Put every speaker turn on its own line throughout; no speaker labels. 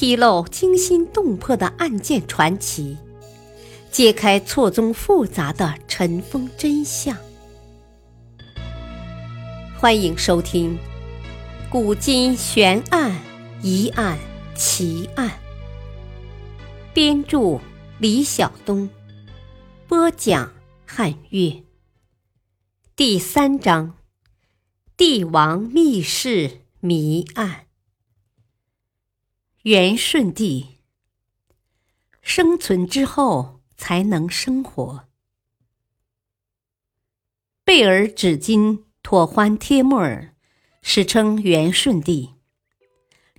披露惊心动魄的案件传奇，揭开错综复杂的尘封真相。欢迎收听《古今悬案、疑案、奇案》，编著李晓东，播讲汉月。第三章：帝王密室谜案。元顺帝生存之后才能生活。贝尔纸巾妥欢帖木儿，史称元顺帝。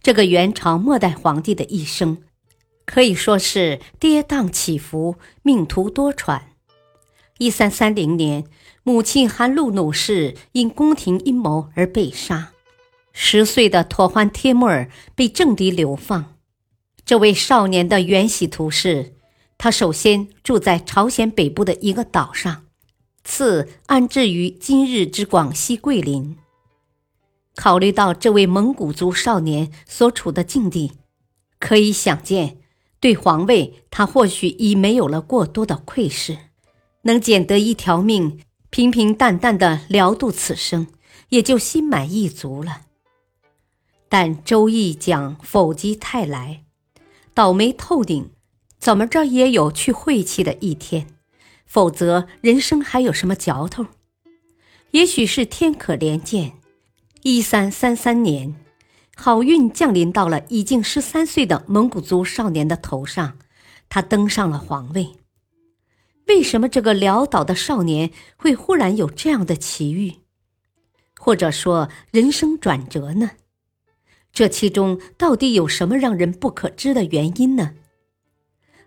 这个元朝末代皇帝的一生，可以说是跌宕起伏，命途多舛。一三三零年，母亲韩露努氏因宫廷阴谋而被杀。十岁的妥欢帖木儿被政敌流放。这位少年的原喜图是，他首先住在朝鲜北部的一个岛上，次安置于今日之广西桂林。考虑到这位蒙古族少年所处的境地，可以想见，对皇位他或许已没有了过多的窥视，能捡得一条命，平平淡淡的聊度此生，也就心满意足了。但周易讲否极泰来，倒霉透顶，怎么着也有去晦气的一天，否则人生还有什么嚼头？也许是天可怜见，一三三三年，好运降临到了已经十三岁的蒙古族少年的头上，他登上了皇位。为什么这个潦倒的少年会忽然有这样的奇遇，或者说人生转折呢？这其中到底有什么让人不可知的原因呢？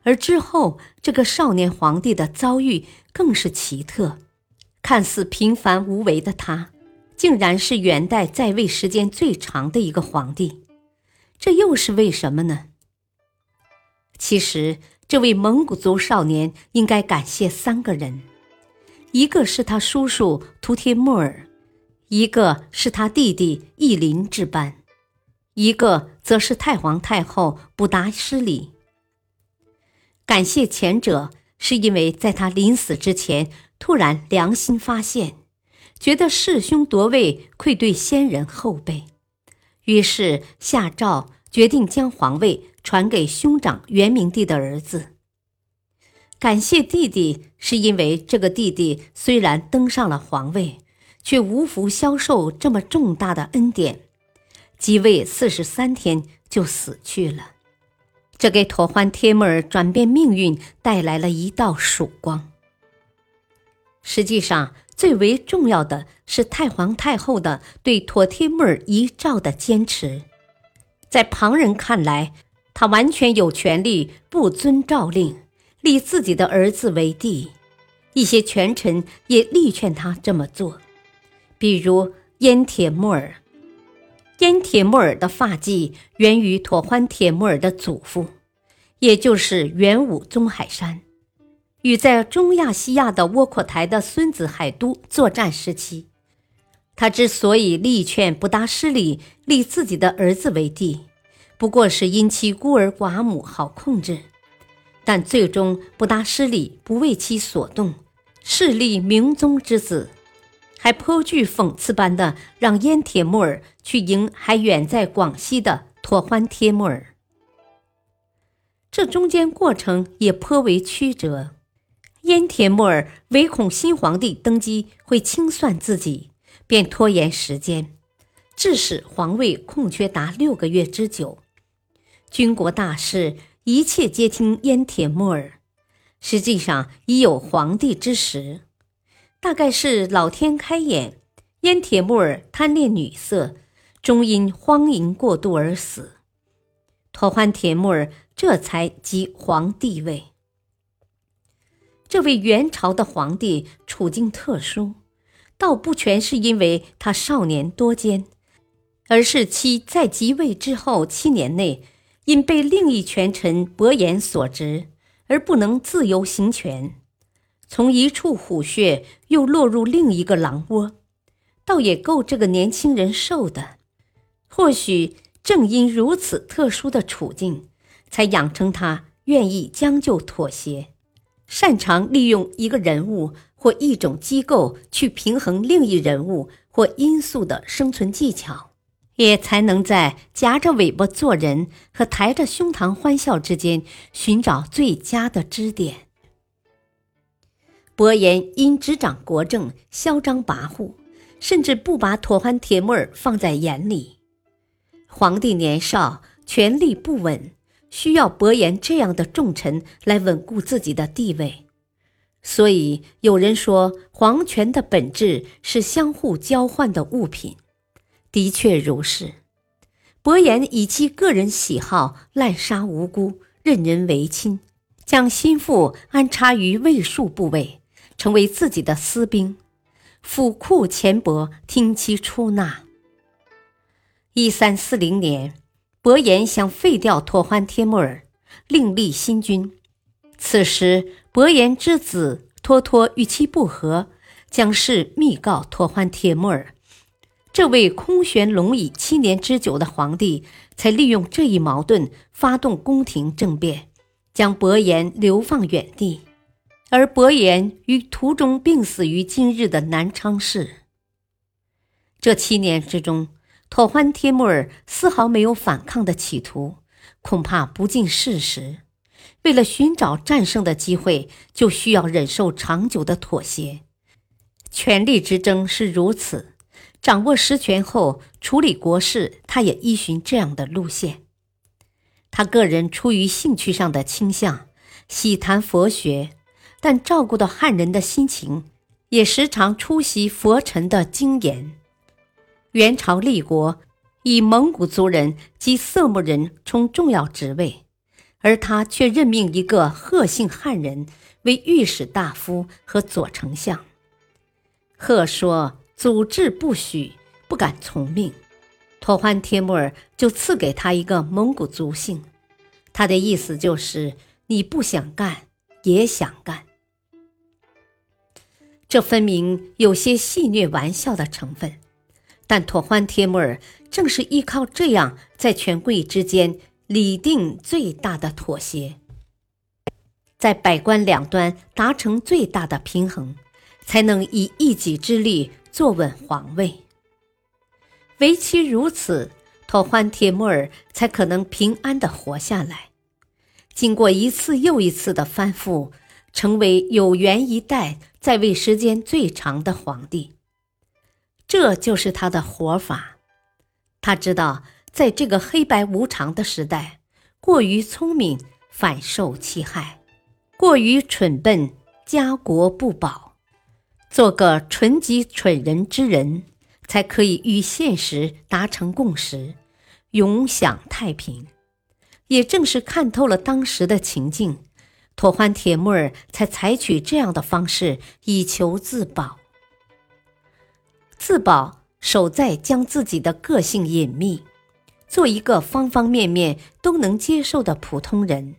而之后，这个少年皇帝的遭遇更是奇特。看似平凡无为的他，竟然是元代在位时间最长的一个皇帝。这又是为什么呢？其实，这位蒙古族少年应该感谢三个人：一个是他叔叔图帖木儿，一个是他弟弟义林之班。一个则是太皇太后不达失礼。感谢前者，是因为在他临死之前，突然良心发现，觉得弑兄夺位愧对先人后辈，于是下诏决定将皇位传给兄长元明帝的儿子。感谢弟弟，是因为这个弟弟虽然登上了皇位，却无福消受这么重大的恩典。即位四十三天就死去了，这给妥欢帖木儿转变命运带来了一道曙光。实际上，最为重要的是太皇太后的对妥帖木儿遗诏的坚持。在旁人看来，他完全有权利不遵诏令，立自己的儿子为帝。一些权臣也力劝他这么做，比如燕铁木儿。燕铁木儿的发迹源于妥欢铁木儿的祖父，也就是元武宗海山，与在中亚西亚的窝阔台的孙子海都作战时期。他之所以力劝不达失礼立自己的儿子为帝，不过是因其孤儿寡母好控制。但最终不达失礼不为其所动，势立明宗之子。还颇具讽刺般的让燕铁木儿去迎还远在广西的妥欢帖木儿，这中间过程也颇为曲折。燕铁木儿唯恐新皇帝登基会清算自己，便拖延时间，致使皇位空缺达六个月之久。军国大事，一切皆听燕铁木儿，实际上已有皇帝之实。大概是老天开眼，燕铁木儿贪恋女色，终因荒淫过度而死。妥欢铁木儿这才即皇帝位。这位元朝的皇帝处境特殊，倒不全是因为他少年多奸，而是其在即位之后七年内，因被另一权臣伯颜所执，而不能自由行权。从一处虎穴又落入另一个狼窝，倒也够这个年轻人受的。或许正因如此特殊的处境，才养成他愿意将就妥协，擅长利用一个人物或一种机构去平衡另一人物或因素的生存技巧，也才能在夹着尾巴做人和抬着胸膛欢笑之间寻找最佳的支点。伯颜因执掌国政，嚣张跋扈，甚至不把妥欢帖木儿放在眼里。皇帝年少，权力不稳，需要伯颜这样的重臣来稳固自己的地位。所以有人说，皇权的本质是相互交换的物品。的确如是。伯颜以其个人喜好滥杀无辜，任人唯亲，将心腹安插于卫戍部位。成为自己的私兵，府库钱帛，听其出纳。一三四零年，伯颜想废掉妥欢帖木儿，另立新君。此时，伯颜之子托托与其不和，将事密告妥欢帖木儿。这位空悬龙椅七年之久的皇帝，才利用这一矛盾，发动宫廷政变，将伯颜流放远地。而伯颜于途中病死于今日的南昌市。这七年之中，妥欢帖木儿丝毫没有反抗的企图，恐怕不尽事实。为了寻找战胜的机会，就需要忍受长久的妥协。权力之争是如此，掌握实权后处理国事，他也依循这样的路线。他个人出于兴趣上的倾向，喜谈佛学。但照顾到汉人的心情，也时常出席佛尘的经言。元朝立国，以蒙古族人及色目人充重要职位，而他却任命一个贺姓汉人为御史大夫和左丞相。贺说：“祖制不许，不敢从命。”妥欢帖木儿就赐给他一个蒙古族姓，他的意思就是你不想干，也想干。这分明有些戏谑玩笑的成分，但妥欢帖木儿正是依靠这样在权贵之间理定最大的妥协，在百官两端达成最大的平衡，才能以一己之力坐稳皇位。唯其如此，妥欢帖木儿才可能平安的活下来。经过一次又一次的翻覆。成为有元一代在位时间最长的皇帝，这就是他的活法。他知道，在这个黑白无常的时代，过于聪明反受其害，过于蠢笨家国不保。做个纯己蠢人之人，才可以与现实达成共识，永享太平。也正是看透了当时的情境。妥欢帖木儿才采取这样的方式以求自保。自保守在将自己的个性隐秘，做一个方方面面都能接受的普通人。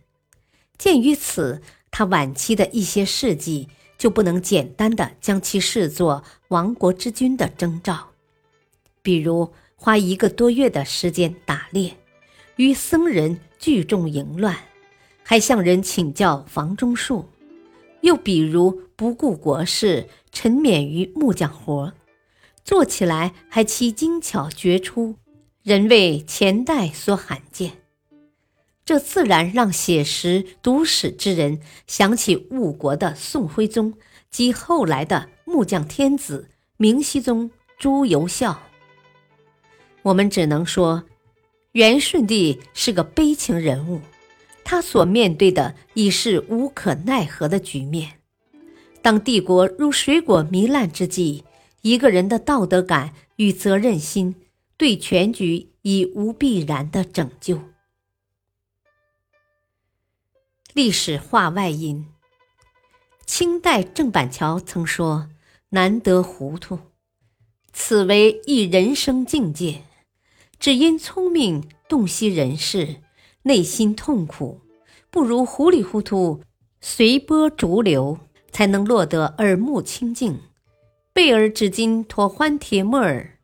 鉴于此，他晚期的一些事迹就不能简单的将其视作亡国之君的征兆，比如花一个多月的时间打猎，与僧人聚众淫乱。还向人请教房中术，又比如不顾国事，沉湎于木匠活，做起来还其精巧绝出，人为前代所罕见。这自然让写实读史之人想起误国的宋徽宗及后来的木匠天子明熹宗朱由校。我们只能说，元顺帝是个悲情人物。他所面对的已是无可奈何的局面。当帝国如水果糜烂之际，一个人的道德感与责任心，对全局已无必然的拯救。历史话外音：清代郑板桥曾说：“难得糊涂，此为一人生境界。只因聪明洞悉人事。”内心痛苦，不如糊里糊涂随波逐流，才能落得耳目清净。贝尔至今妥欢帖木儿，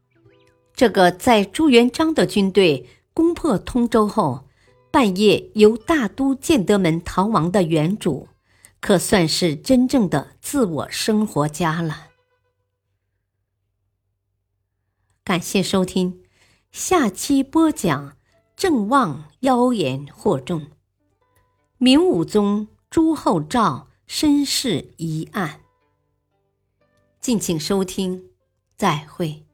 这个在朱元璋的军队攻破通州后，半夜由大都建德门逃亡的原主，可算是真正的自我生活家了。感谢收听，下期播讲正旺妖言惑众，明武宗朱厚照身世疑案。敬请收听，再会。